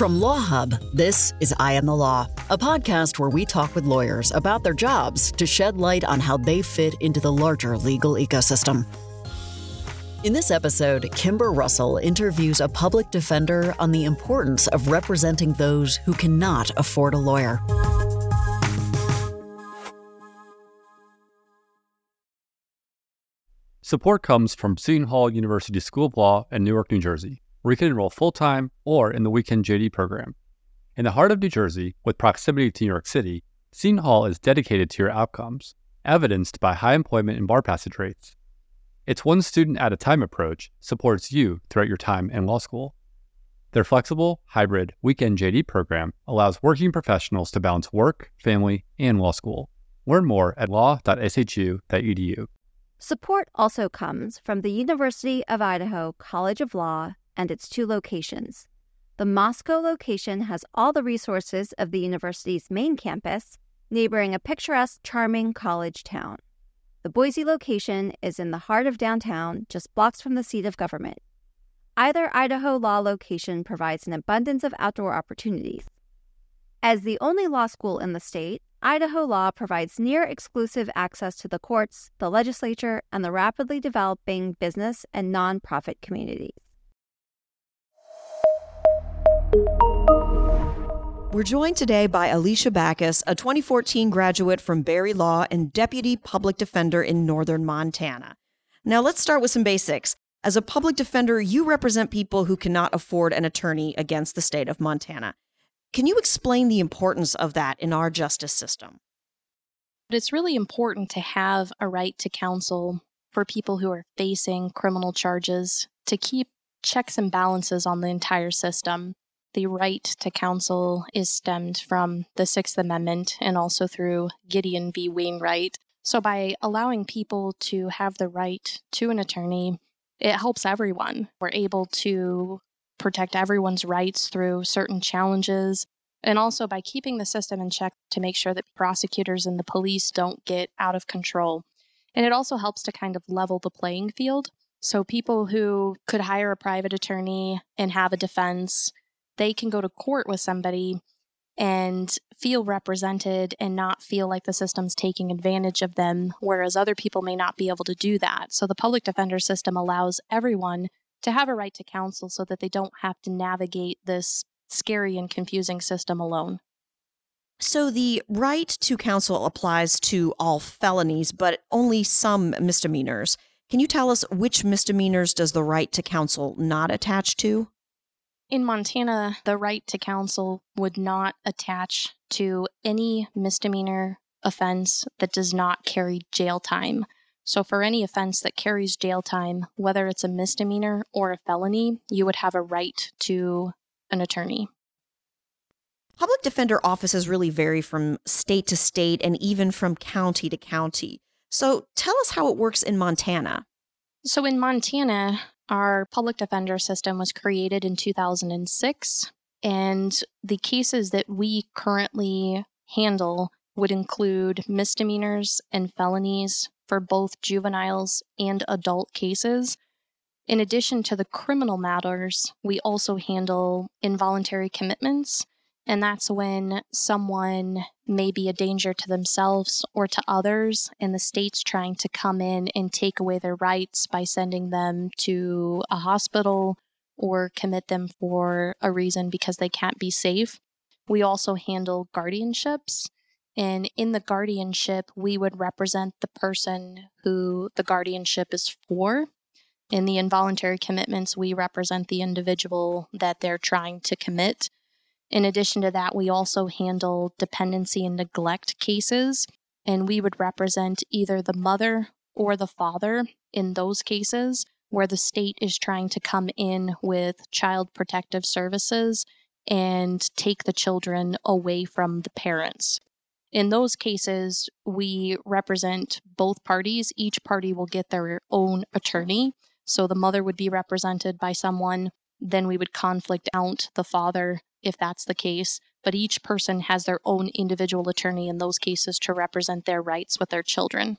From Law Hub, this is I Am the Law, a podcast where we talk with lawyers about their jobs to shed light on how they fit into the larger legal ecosystem. In this episode, Kimber Russell interviews a public defender on the importance of representing those who cannot afford a lawyer. Support comes from Seton Hall University School of Law in Newark, New Jersey, where you can enroll full time or in the weekend JD program. In the heart of New Jersey, with proximity to New York City, Seton Hall is dedicated to your outcomes, evidenced by high employment and bar passage rates. Its one student at a time approach supports you throughout your time in law school. Their flexible, hybrid weekend JD program allows working professionals to balance work, family, and law school. Learn more at law.shu.edu. Support also comes from the University of Idaho College of Law and its two locations. The Moscow location has all the resources of the university's main campus, neighboring a picturesque, charming college town. The Boise location is in the heart of downtown, just blocks from the seat of government. Either Idaho Law location provides an abundance of outdoor opportunities. As the only law school in the state, Idaho Law provides near exclusive access to the courts, the legislature, and the rapidly developing business and nonprofit communities. We're joined today by Alicia Backus, a 2014 graduate from Barry Law and Deputy Public Defender in Northern Montana. Now, let's start with some basics. As a public defender, you represent people who cannot afford an attorney against the state of Montana. Can you explain the importance of that in our justice system? It's really important to have a right to counsel for people who are facing criminal charges to keep checks and balances on the entire system the right to counsel is stemmed from the Sixth Amendment and also through Gideon v. Wainwright. So, by allowing people to have the right to an attorney, it helps everyone. We're able to protect everyone's rights through certain challenges, and also by keeping the system in check to make sure that prosecutors and the police don't get out of control. And it also helps to kind of level the playing field. So, people who could hire a private attorney and have a defense they can go to court with somebody and feel represented and not feel like the system's taking advantage of them, whereas other people may not be able to do that. So the public defender system allows everyone to have a right to counsel so that they don't have to navigate this scary and confusing system alone. So the right to counsel applies to all felonies, but only some misdemeanors. Can you tell us which misdemeanors does the right to counsel not attach to? In Montana, the right to counsel would not attach to any misdemeanor offense that does not carry jail time. So, for any offense that carries jail time, whether it's a misdemeanor or a felony, you would have a right to an attorney. Public defender offices really vary from state to state and even from county to county. So, tell us how it works in Montana. So, in Montana, our public defender system was created in 2006, and the cases that we currently handle would include misdemeanors and felonies for both juveniles and adult cases. In addition to the criminal matters, we also handle involuntary commitments and that's when someone may be a danger to themselves or to others, and the state's trying to come in and take away their rights by sending them to a hospital or commit them for a reason because they can't be safe. We also handle guardianships. And in the guardianship, we would represent the person who the guardianship is for. In the involuntary commitments, we represent the individual that they're trying to commit. In addition to that, we also handle dependency and neglect cases, and we would represent either the mother or the father in those cases where the state is trying to come in with child protective services and take the children away from the parents. In those cases, we represent both parties. Each party will get their own attorney. So the mother would be represented by someone, then we would conflict out the father if that's the case. But each person has their own individual attorney in those cases to represent their rights with their children.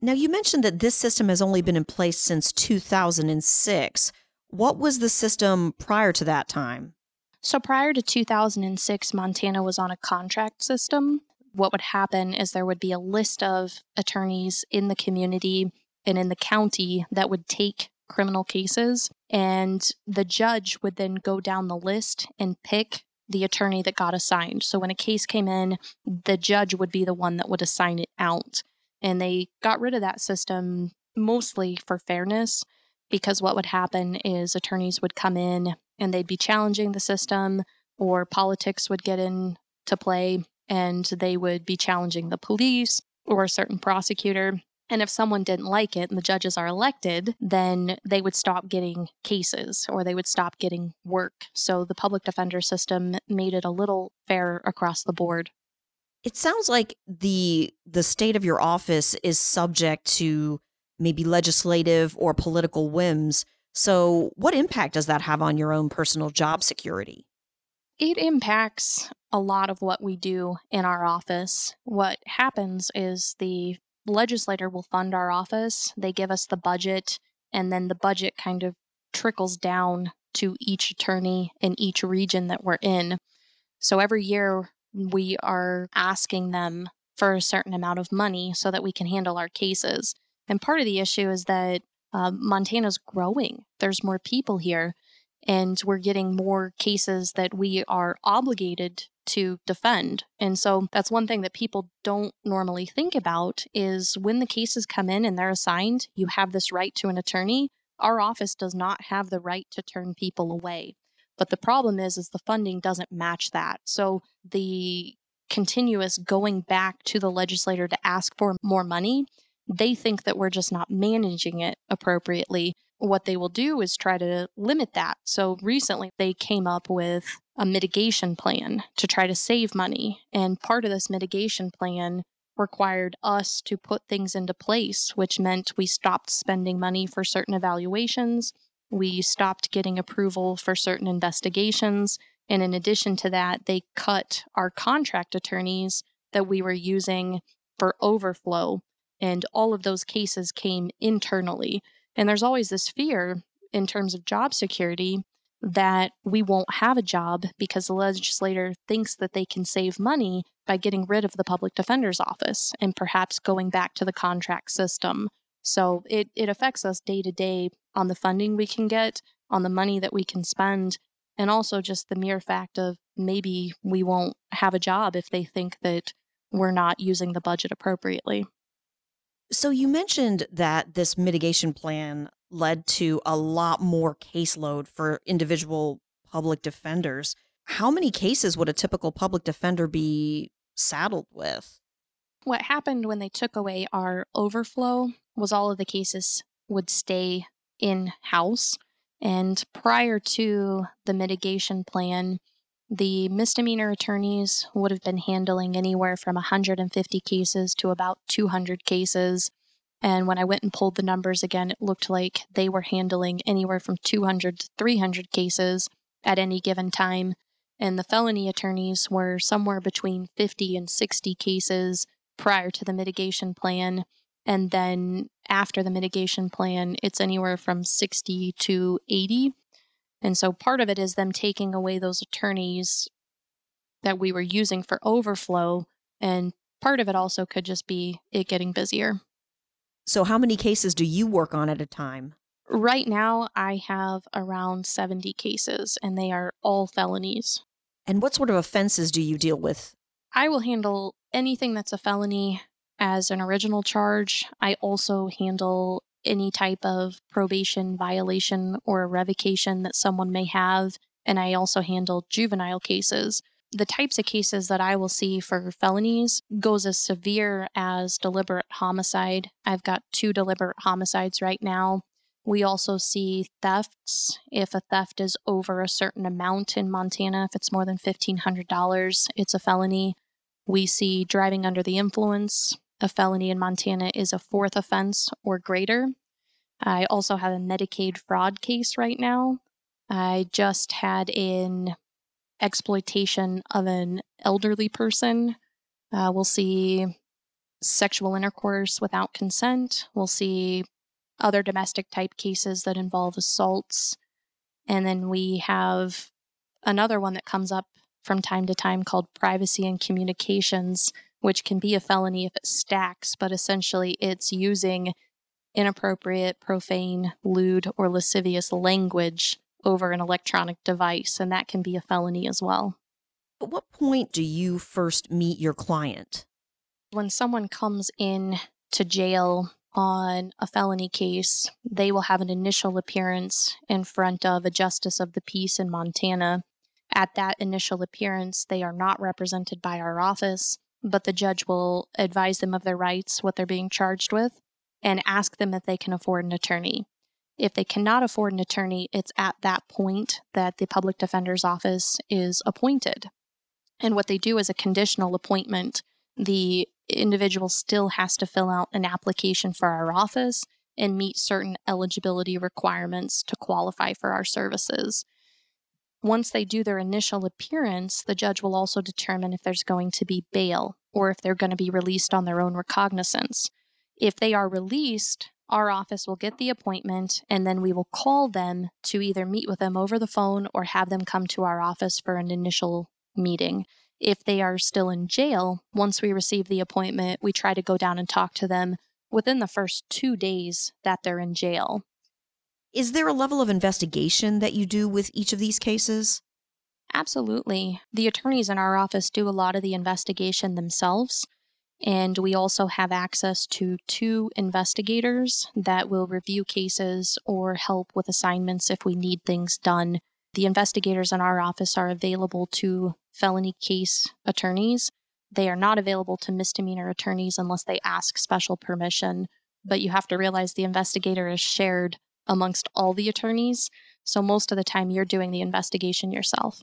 Now, you mentioned that this system has only been in place since 2006. What was the system prior to that time? So, prior to 2006, Montana was on a contract system. What would happen is there would be a list of attorneys in the community and in the county that would take criminal cases, and the judge would then go down the list and pick the attorney that got assigned. So, when a case came in, the judge would be the one that would assign it out. And they got rid of that system mostly for fairness because what would happen is attorneys would come in and they'd be challenging the system, or politics would get into play and they would be challenging the police or a certain prosecutor. And if someone didn't like it and the judges are elected, then they would stop getting cases or they would stop getting work. So the public defender system made it a little fair across the board. It sounds like the the state of your office is subject to maybe legislative or political whims. So, what impact does that have on your own personal job security? It impacts a lot of what we do in our office. What happens is the legislator will fund our office, they give us the budget, and then the budget kind of trickles down to each attorney in each region that we're in. So every year we are asking them for a certain amount of money so that we can handle our cases. And part of the issue is that um, Montana's growing. There's more people here, and we're getting more cases that we are obligated to defend. And so that's one thing that people don't normally think about is when the cases come in and they're assigned, you have this right to an attorney. Our office does not have the right to turn people away. But the problem is is the funding doesn't match that. So the continuous going back to the legislator to ask for more money, they think that we're just not managing it appropriately. What they will do is try to limit that. So recently they came up with a mitigation plan to try to save money. And part of this mitigation plan required us to put things into place, which meant we stopped spending money for certain evaluations. We stopped getting approval for certain investigations. And in addition to that, they cut our contract attorneys that we were using for overflow. And all of those cases came internally. And there's always this fear in terms of job security that we won't have a job because the legislator thinks that they can save money by getting rid of the public defender's office and perhaps going back to the contract system. So it, it affects us day to day on the funding we can get, on the money that we can spend, and also just the mere fact of maybe we won't have a job if they think that we're not using the budget appropriately. So you mentioned that this mitigation plan led to a lot more caseload for individual public defenders. How many cases would a typical public defender be saddled with? What happened when they took away our overflow was all of the cases would stay in house. And prior to the mitigation plan, the misdemeanor attorneys would have been handling anywhere from 150 cases to about 200 cases. And when I went and pulled the numbers again, it looked like they were handling anywhere from 200 to 300 cases at any given time. And the felony attorneys were somewhere between 50 and 60 cases prior to the mitigation plan. And then after the mitigation plan, it's anywhere from 60 to 80. And so part of it is them taking away those attorneys that we were using for overflow. And part of it also could just be it getting busier. So, how many cases do you work on at a time? Right now, I have around 70 cases, and they are all felonies. And what sort of offenses do you deal with? I will handle anything that's a felony as an original charge. I also handle any type of probation violation or revocation that someone may have. And I also handle juvenile cases. The types of cases that I will see for felonies goes as severe as deliberate homicide. I've got two deliberate homicides right now. We also see thefts. If a theft is over a certain amount in Montana, if it's more than $1,500, it's a felony. We see driving under the influence. A felony in Montana is a fourth offense or greater. I also have a Medicaid fraud case right now. I just had an exploitation of an elderly person. Uh, we'll see sexual intercourse without consent. We'll see other domestic type cases that involve assaults. And then we have another one that comes up from time to time called privacy and communications, which can be a felony if it stacks, but essentially it's using inappropriate, profane, lewd, or lascivious language over an electronic device, and that can be a felony as well. At what point do you first meet your client? When someone comes in to jail on a felony case, they will have an initial appearance in front of a justice of the peace in Montana. At that initial appearance, they are not represented by our office, but the judge will advise them of their rights, what they're being charged with, and ask them if they can afford an attorney. If they cannot afford an attorney, it's at that point that the public defender's office is appointed. And what they do is a conditional appointment. The individual still has to fill out an application for our office and meet certain eligibility requirements to qualify for our services. Once they do their initial appearance, the judge will also determine if there's going to be bail or if they're going to be released on their own recognizance. If they are released, our office will get the appointment and then we will call them to either meet with them over the phone or have them come to our office for an initial meeting. If they are still in jail, once we receive the appointment, we try to go down and talk to them within the first two days that they're in jail. Is there a level of investigation that you do with each of these cases? Absolutely. The attorneys in our office do a lot of the investigation themselves. And we also have access to two investigators that will review cases or help with assignments if we need things done. The investigators in our office are available to felony case attorneys. They are not available to misdemeanor attorneys unless they ask special permission. But you have to realize the investigator is shared amongst all the attorneys. So most of the time, you're doing the investigation yourself.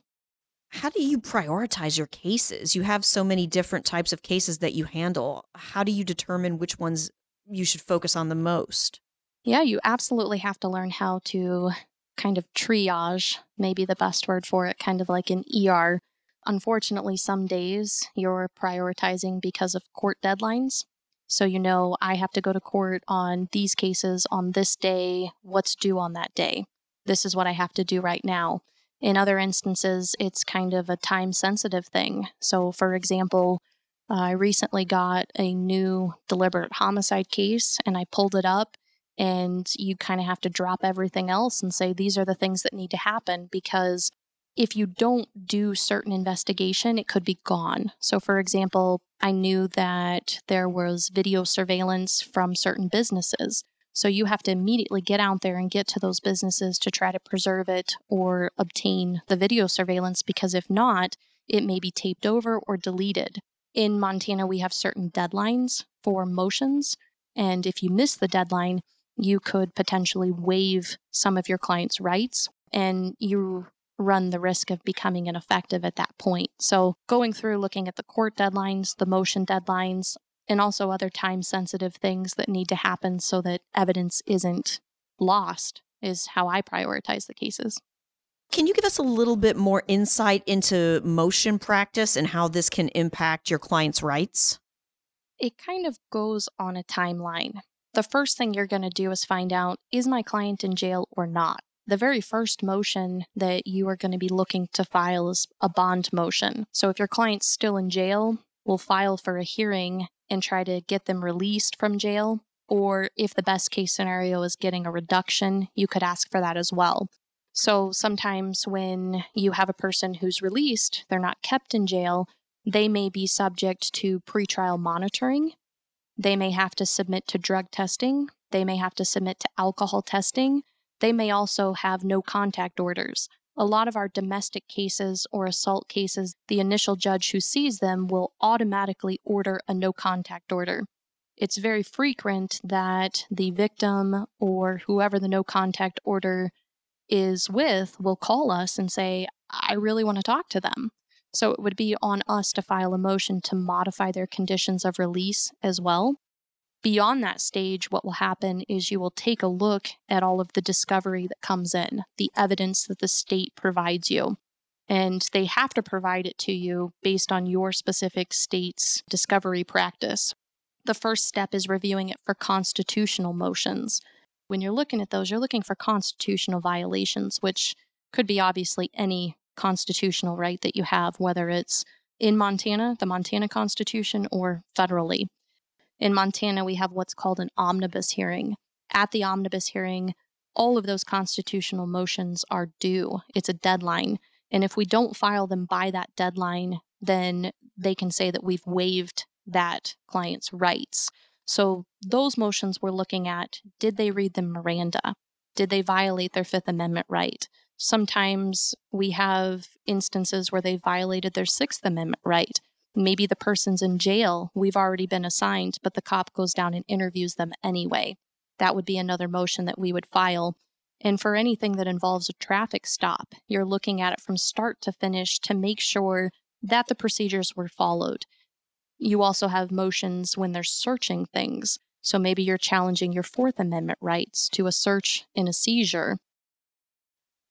How do you prioritize your cases? You have so many different types of cases that you handle. How do you determine which ones you should focus on the most? Yeah, you absolutely have to learn how to kind of triage, maybe the best word for it, kind of like an ER. Unfortunately, some days you're prioritizing because of court deadlines. So, you know, I have to go to court on these cases on this day. What's due on that day? This is what I have to do right now. In other instances, it's kind of a time sensitive thing. So, for example, I recently got a new deliberate homicide case and I pulled it up, and you kind of have to drop everything else and say, these are the things that need to happen because if you don't do certain investigation, it could be gone. So, for example, I knew that there was video surveillance from certain businesses. So you have to immediately get out there and get to those businesses to try to preserve it or obtain the video surveillance because if not, it may be taped over or deleted. In Montana, we have certain deadlines for motions. And if you miss the deadline, you could potentially waive some of your client's rights and you run the risk of becoming ineffective at that point. So, going through looking at the court deadlines, the motion deadlines, and also other time sensitive things that need to happen so that evidence isn't lost is how I prioritize the cases. Can you give us a little bit more insight into motion practice and how this can impact your client's rights? It kind of goes on a timeline. The first thing you're going to do is find out is my client in jail or not? The very first motion that you are going to be looking to file is a bond motion. So if your client's still in jail, we'll file for a hearing and try to get them released from jail. Or if the best case scenario is getting a reduction, you could ask for that as well. So sometimes when you have a person who's released, they're not kept in jail, they may be subject to pretrial monitoring. They may have to submit to drug testing. They may have to submit to alcohol testing. They may also have no contact orders a lot of our domestic cases or assault cases, the initial judge who sees them will automatically order a no contact order. It's very frequent that the victim or whoever the no contact order is with will call us and say, I really want to talk to them. So it would be on us to file a motion to modify their conditions of release as well. Beyond that stage, what will happen is you will take a look at all of the discovery that comes in, the evidence that the state provides you. And they have to provide it to you based on your specific state's discovery practice. The first step is reviewing it for constitutional motions. When you're looking at those, you're looking for constitutional violations, which could be obviously any constitutional right that you have, whether it's in Montana, the Montana Constitution, or federally. In Montana, we have what's called an omnibus hearing. At the omnibus hearing, all of those constitutional motions are due. It's a deadline. And if we don't file them by that deadline, then they can say that we've waived that client's rights. So those motions we're looking at did they read the Miranda? Did they violate their Fifth Amendment right? Sometimes we have instances where they violated their Sixth Amendment right. Maybe the person's in jail, we've already been assigned, but the cop goes down and interviews them anyway. That would be another motion that we would file. And for anything that involves a traffic stop, you're looking at it from start to finish to make sure that the procedures were followed. You also have motions when they're searching things. So maybe you're challenging your Fourth Amendment rights to a search and a seizure.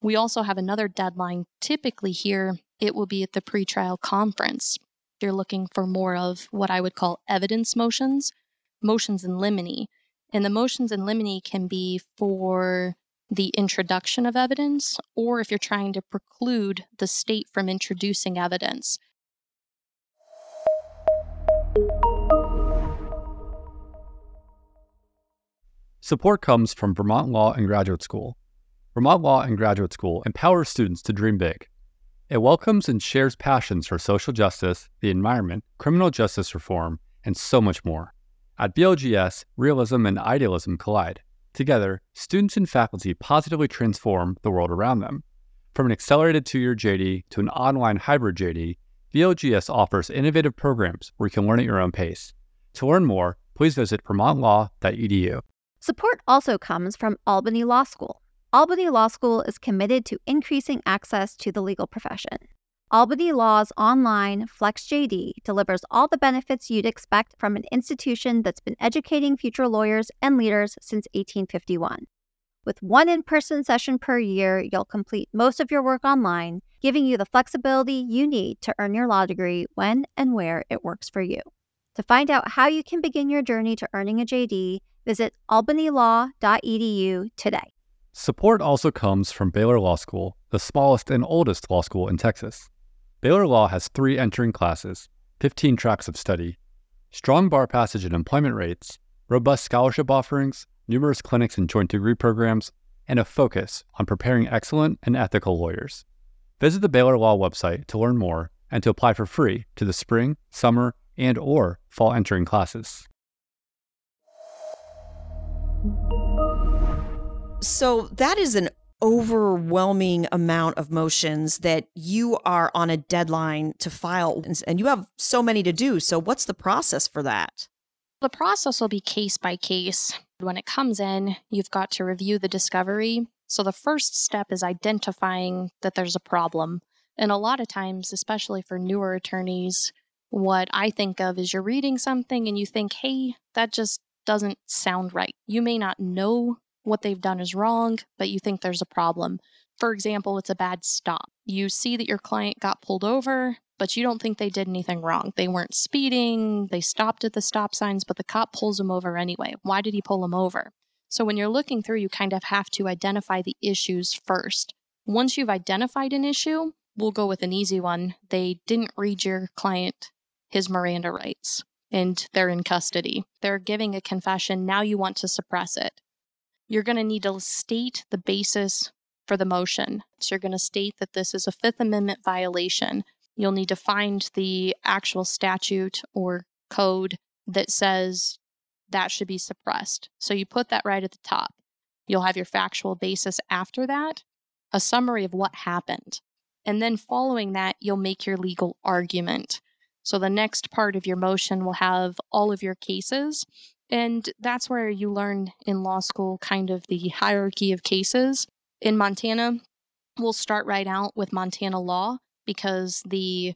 We also have another deadline. Typically, here, it will be at the pretrial conference you're looking for more of what I would call evidence motions, motions in limine. And the motions in limine can be for the introduction of evidence, or if you're trying to preclude the state from introducing evidence. Support comes from Vermont Law and Graduate School. Vermont Law and Graduate School empowers students to dream big it welcomes and shares passions for social justice, the environment, criminal justice reform, and so much more. At VLGS, realism and idealism collide. Together, students and faculty positively transform the world around them. From an accelerated two year JD to an online hybrid JD, VLGS offers innovative programs where you can learn at your own pace. To learn more, please visit vermontlaw.edu. Support also comes from Albany Law School. Albany Law School is committed to increasing access to the legal profession. Albany Law's online FlexJD delivers all the benefits you'd expect from an institution that's been educating future lawyers and leaders since 1851. With one in person session per year, you'll complete most of your work online, giving you the flexibility you need to earn your law degree when and where it works for you. To find out how you can begin your journey to earning a JD, visit albanylaw.edu today. Support also comes from Baylor Law School, the smallest and oldest law school in Texas. Baylor Law has three entering classes, 15 tracks of study, strong bar passage and employment rates, robust scholarship offerings, numerous clinics and joint degree programs, and a focus on preparing excellent and ethical lawyers. Visit the Baylor Law website to learn more and to apply for free to the spring, summer, and or fall entering classes. So that is an overwhelming amount of motions that you are on a deadline to file and you have so many to do. So what's the process for that? The process will be case by case. When it comes in, you've got to review the discovery. So the first step is identifying that there's a problem. And a lot of times, especially for newer attorneys, what I think of is you're reading something and you think, hey, that just doesn't sound right. You may not know what they've done is wrong, but you think there's a problem. For example, it's a bad stop. You see that your client got pulled over, but you don't think they did anything wrong. They weren't speeding, they stopped at the stop signs, but the cop pulls them over anyway. Why did he pull them over? So when you're looking through, you kind of have to identify the issues first. Once you've identified an issue, we'll go with an easy one. They didn't read your client his Miranda rights and they're in custody. They're giving a confession. Now you want to suppress it you're going to need to state the basis for the motion. So you're going to state that this is a Fifth Amendment violation. You'll need to find the actual statute or code that says that should be suppressed. So you put that right at the top. You'll have your factual basis after that, a summary of what happened. And then following that, you'll make your legal argument. So the next part of your motion will have all of your cases and that's where you learn in law school kind of the hierarchy of cases. In Montana, we'll start right out with Montana law because the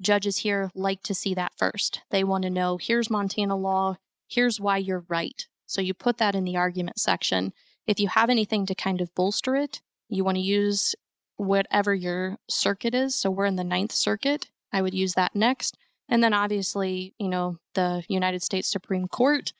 judges here like to see that first. They want to know here's Montana law, here's why you're right. So you put that in the argument section. If you have anything to kind of bolster it, you want to use whatever your circuit is. So we're in the Ninth Circuit. I would use that next. And then obviously, you know, the United States Supreme Court,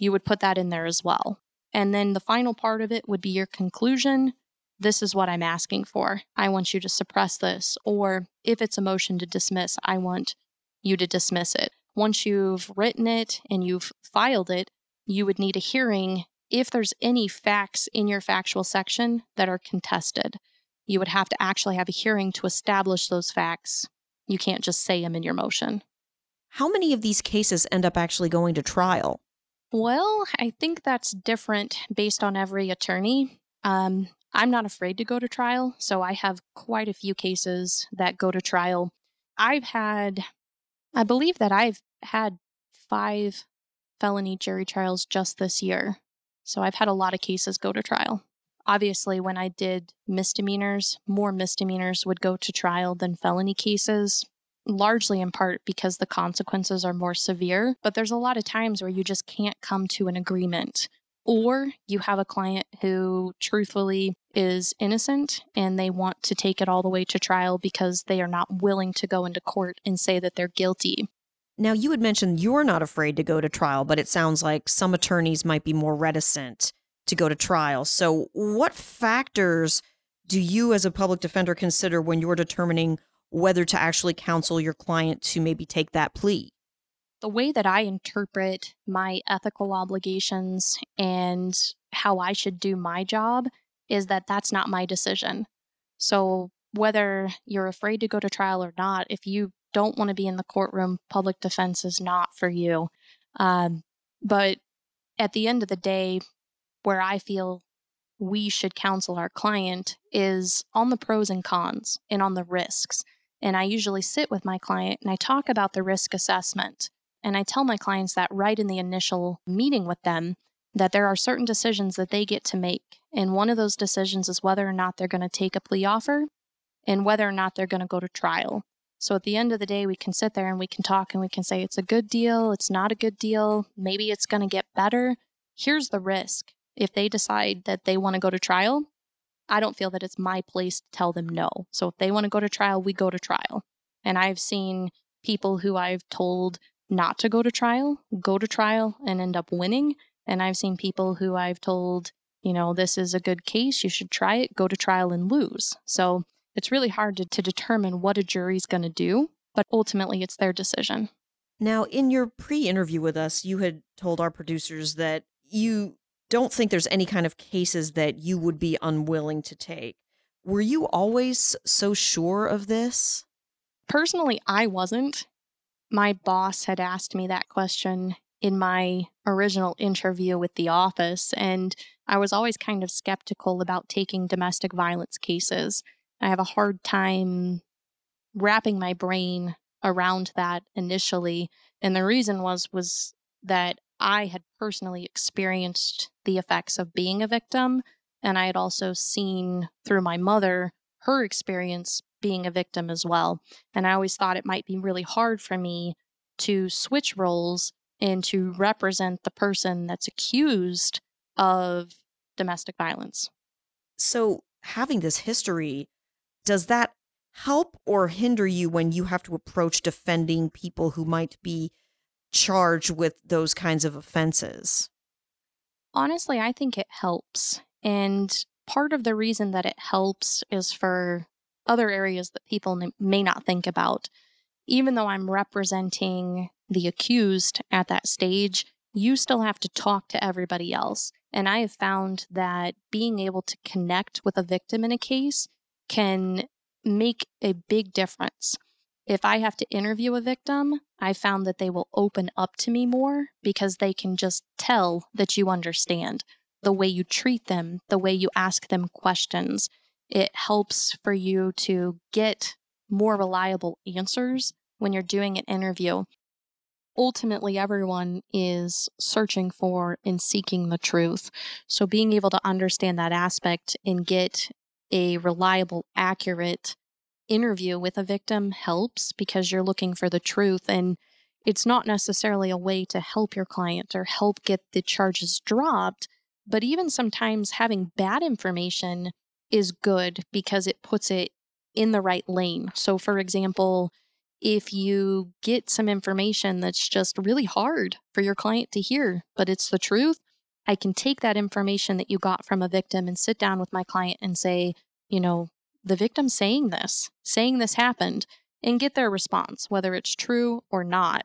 you would put that in there as well. And then the final part of it would be your conclusion. This is what I'm asking for. I want you to suppress this. Or if it's a motion to dismiss, I want you to dismiss it. Once you've written it and you've filed it, you would need a hearing if there's any facts in your factual section that are contested. You would have to actually have a hearing to establish those facts. You can't just say them in your motion. How many of these cases end up actually going to trial? Well, I think that's different based on every attorney. Um, I'm not afraid to go to trial, so I have quite a few cases that go to trial. I've had, I believe that I've had five felony jury trials just this year. So I've had a lot of cases go to trial. Obviously, when I did misdemeanors, more misdemeanors would go to trial than felony cases, largely in part because the consequences are more severe. But there's a lot of times where you just can't come to an agreement. Or you have a client who truthfully is innocent and they want to take it all the way to trial because they are not willing to go into court and say that they're guilty. Now, you had mentioned you're not afraid to go to trial, but it sounds like some attorneys might be more reticent to go to trial. So, what factors do you, as a public defender, consider when you're determining whether to actually counsel your client to maybe take that plea? The way that I interpret my ethical obligations and how I should do my job is that that's not my decision. So, whether you're afraid to go to trial or not, if you don't want to be in the courtroom, public defense is not for you. Um, but at the end of the day, where I feel we should counsel our client is on the pros and cons and on the risks. And I usually sit with my client and I talk about the risk assessment. And I tell my clients that right in the initial meeting with them that there are certain decisions that they get to make. And one of those decisions is whether or not they're going to take a plea offer and whether or not they're going to go to trial. So at the end of the day, we can sit there and we can talk and we can say it's a good deal, it's not a good deal, maybe it's going to get better. Here's the risk. If they decide that they want to go to trial, I don't feel that it's my place to tell them no. So if they want to go to trial, we go to trial. And I've seen people who I've told not to go to trial go to trial and end up winning. And I've seen people who I've told, you know, this is a good case, you should try it, go to trial and lose. So it's really hard to, to determine what a jury's going to do, but ultimately it's their decision. Now, in your pre interview with us, you had told our producers that you don't think there's any kind of cases that you would be unwilling to take. Were you always so sure of this? Personally, I wasn't. My boss had asked me that question in my original interview with the office, and I was always kind of skeptical about taking domestic violence cases. I have a hard time wrapping my brain around that initially. And the reason was was that I had personally experienced the effects of being a victim. And I had also seen through my mother her experience being a victim as well. And I always thought it might be really hard for me to switch roles and to represent the person that's accused of domestic violence. So, having this history does that help or hinder you when you have to approach defending people who might be charged with those kinds of offenses? Honestly, I think it helps. And part of the reason that it helps is for other areas that people may not think about. Even though I'm representing the accused at that stage, you still have to talk to everybody else. And I have found that being able to connect with a victim in a case can make a big difference. If I have to interview a victim, I found that they will open up to me more because they can just tell that you understand the way you treat them, the way you ask them questions. It helps for you to get more reliable answers when you're doing an interview. Ultimately, everyone is searching for and seeking the truth. So, being able to understand that aspect and get a reliable, accurate interview with a victim helps because you're looking for the truth and it's not necessarily a way to help your client or help get the charges dropped. But even sometimes having bad information is good because it puts it in the right lane. So, for example, if you get some information that's just really hard for your client to hear, but it's the truth, I can take that information that you got from a victim and sit down with my client and say, you know, the victim saying this, saying this happened, and get their response, whether it's true or not.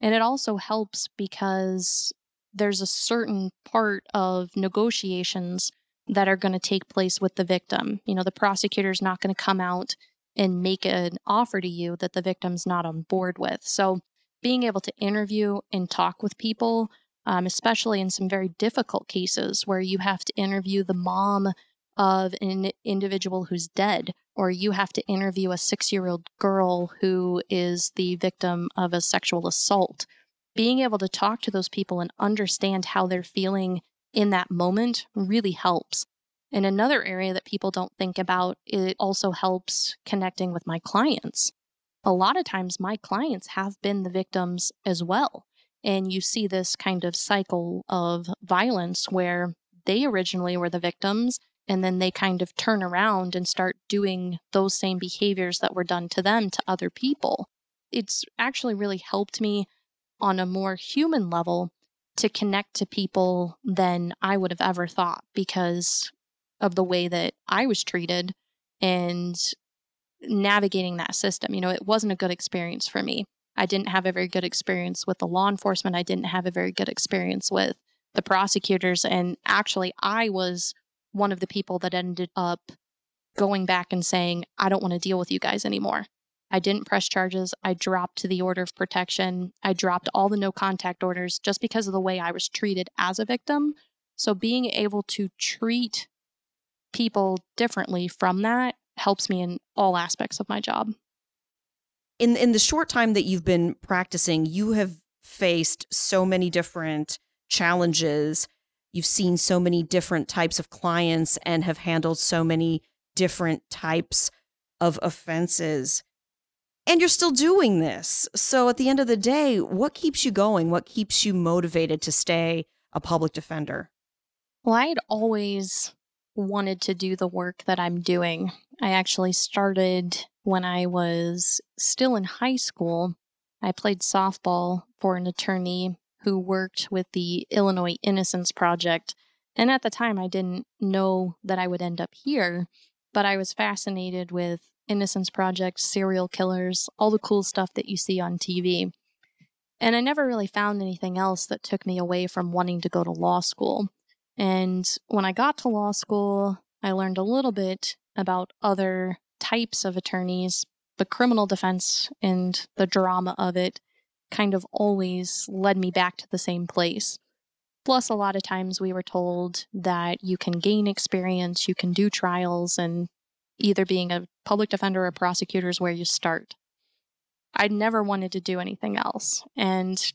And it also helps because there's a certain part of negotiations that are going to take place with the victim. You know, the prosecutor's not going to come out and make an offer to you that the victim's not on board with. So, being able to interview and talk with people, um, especially in some very difficult cases where you have to interview the mom of an individual who's dead, or you have to interview a six year old girl who is the victim of a sexual assault. Being able to talk to those people and understand how they're feeling in that moment really helps. And another area that people don't think about, it also helps connecting with my clients. A lot of times, my clients have been the victims as well. And you see this kind of cycle of violence where they originally were the victims and then they kind of turn around and start doing those same behaviors that were done to them to other people. It's actually really helped me on a more human level to connect to people than I would have ever thought because of the way that I was treated and navigating that system. You know, it wasn't a good experience for me. I didn't have a very good experience with the law enforcement. I didn't have a very good experience with the prosecutors. And actually, I was one of the people that ended up going back and saying, I don't want to deal with you guys anymore. I didn't press charges. I dropped the order of protection. I dropped all the no contact orders just because of the way I was treated as a victim. So being able to treat people differently from that helps me in all aspects of my job. In in the short time that you've been practicing, you have faced so many different challenges you've seen so many different types of clients and have handled so many different types of offenses. And you're still doing this. So at the end of the day, what keeps you going? What keeps you motivated to stay a public defender? Well, I had always wanted to do the work that I'm doing. I actually started when I was still in high school. I played softball for an attorney who worked with the Illinois Innocence Project. And at the time, I didn't know that I would end up here, but I was fascinated with Innocence Project, serial killers, all the cool stuff that you see on TV. And I never really found anything else that took me away from wanting to go to law school. And when I got to law school, I learned a little bit about other types of attorneys, the criminal defense and the drama of it kind of always led me back to the same place. Plus, a lot of times we were told that you can gain experience, you can do trials, and either being a public defender or prosecutor is where you start. I never wanted to do anything else. And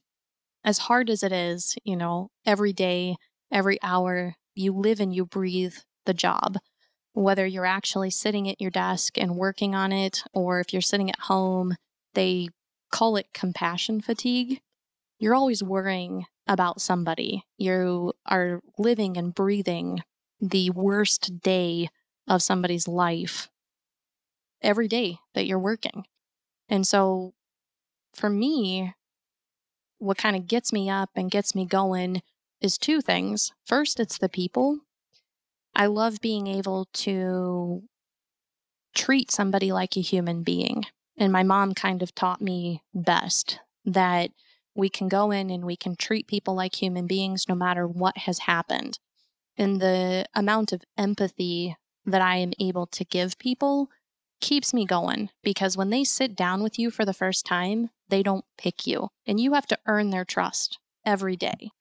as hard as it is, you know, every day, every hour, you live and you breathe the job. Whether you're actually sitting at your desk and working on it, or if you're sitting at home, they call it compassion fatigue. You're always worrying about somebody. You are living and breathing the worst day of somebody's life every day that you're working. And so for me, what kind of gets me up and gets me going is two things. First, it's the people. I love being able to treat somebody like a human being. And my mom kind of taught me best that we can go in and we can treat people like human beings no matter what has happened. And the amount of empathy that I am able to give people keeps me going because when they sit down with you for the first time, they don't pick you and you have to earn their trust every day.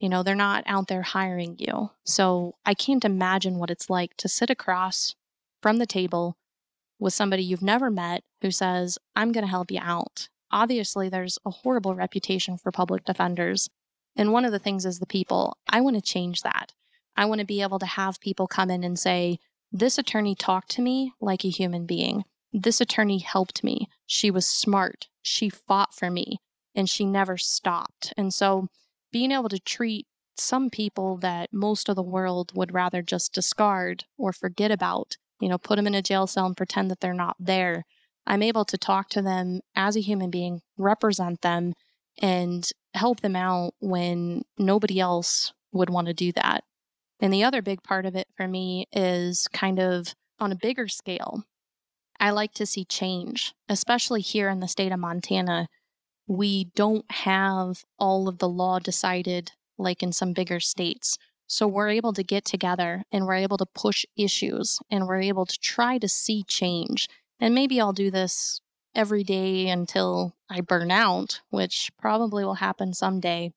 You know, they're not out there hiring you. So I can't imagine what it's like to sit across from the table with somebody you've never met who says, I'm going to help you out. Obviously, there's a horrible reputation for public defenders. And one of the things is the people. I want to change that. I want to be able to have people come in and say, This attorney talked to me like a human being. this attorney helped me. She was smart. She fought for me and she never stopped. And so being able to treat some people that most of the world would rather just discard or forget about, you know, put them in a jail cell and pretend that they're not there. I'm able to talk to them as a human being, represent them, and help them out when nobody else would want to do that. And the other big part of it for me is kind of on a bigger scale. I like to see change, especially here in the state of Montana. We don't have all of the law decided like in some bigger states. So we're able to get together and we're able to push issues and we're able to try to see change. And maybe I'll do this every day until I burn out, which probably will happen someday.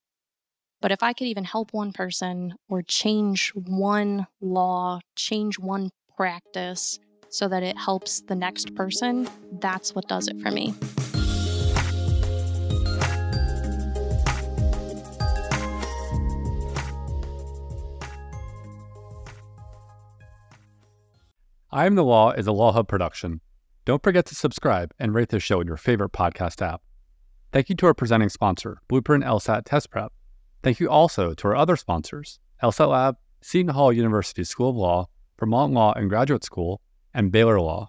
But if I could even help one person or change one law, change one practice so that it helps the next person, that's what does it for me. I Am the Law is a LawHub production. Don't forget to subscribe and rate this show in your favorite podcast app. Thank you to our presenting sponsor, Blueprint LSAT Test Prep. Thank you also to our other sponsors, LSAT Lab, Seton Hall University School of Law, Vermont Law and Graduate School, and Baylor Law.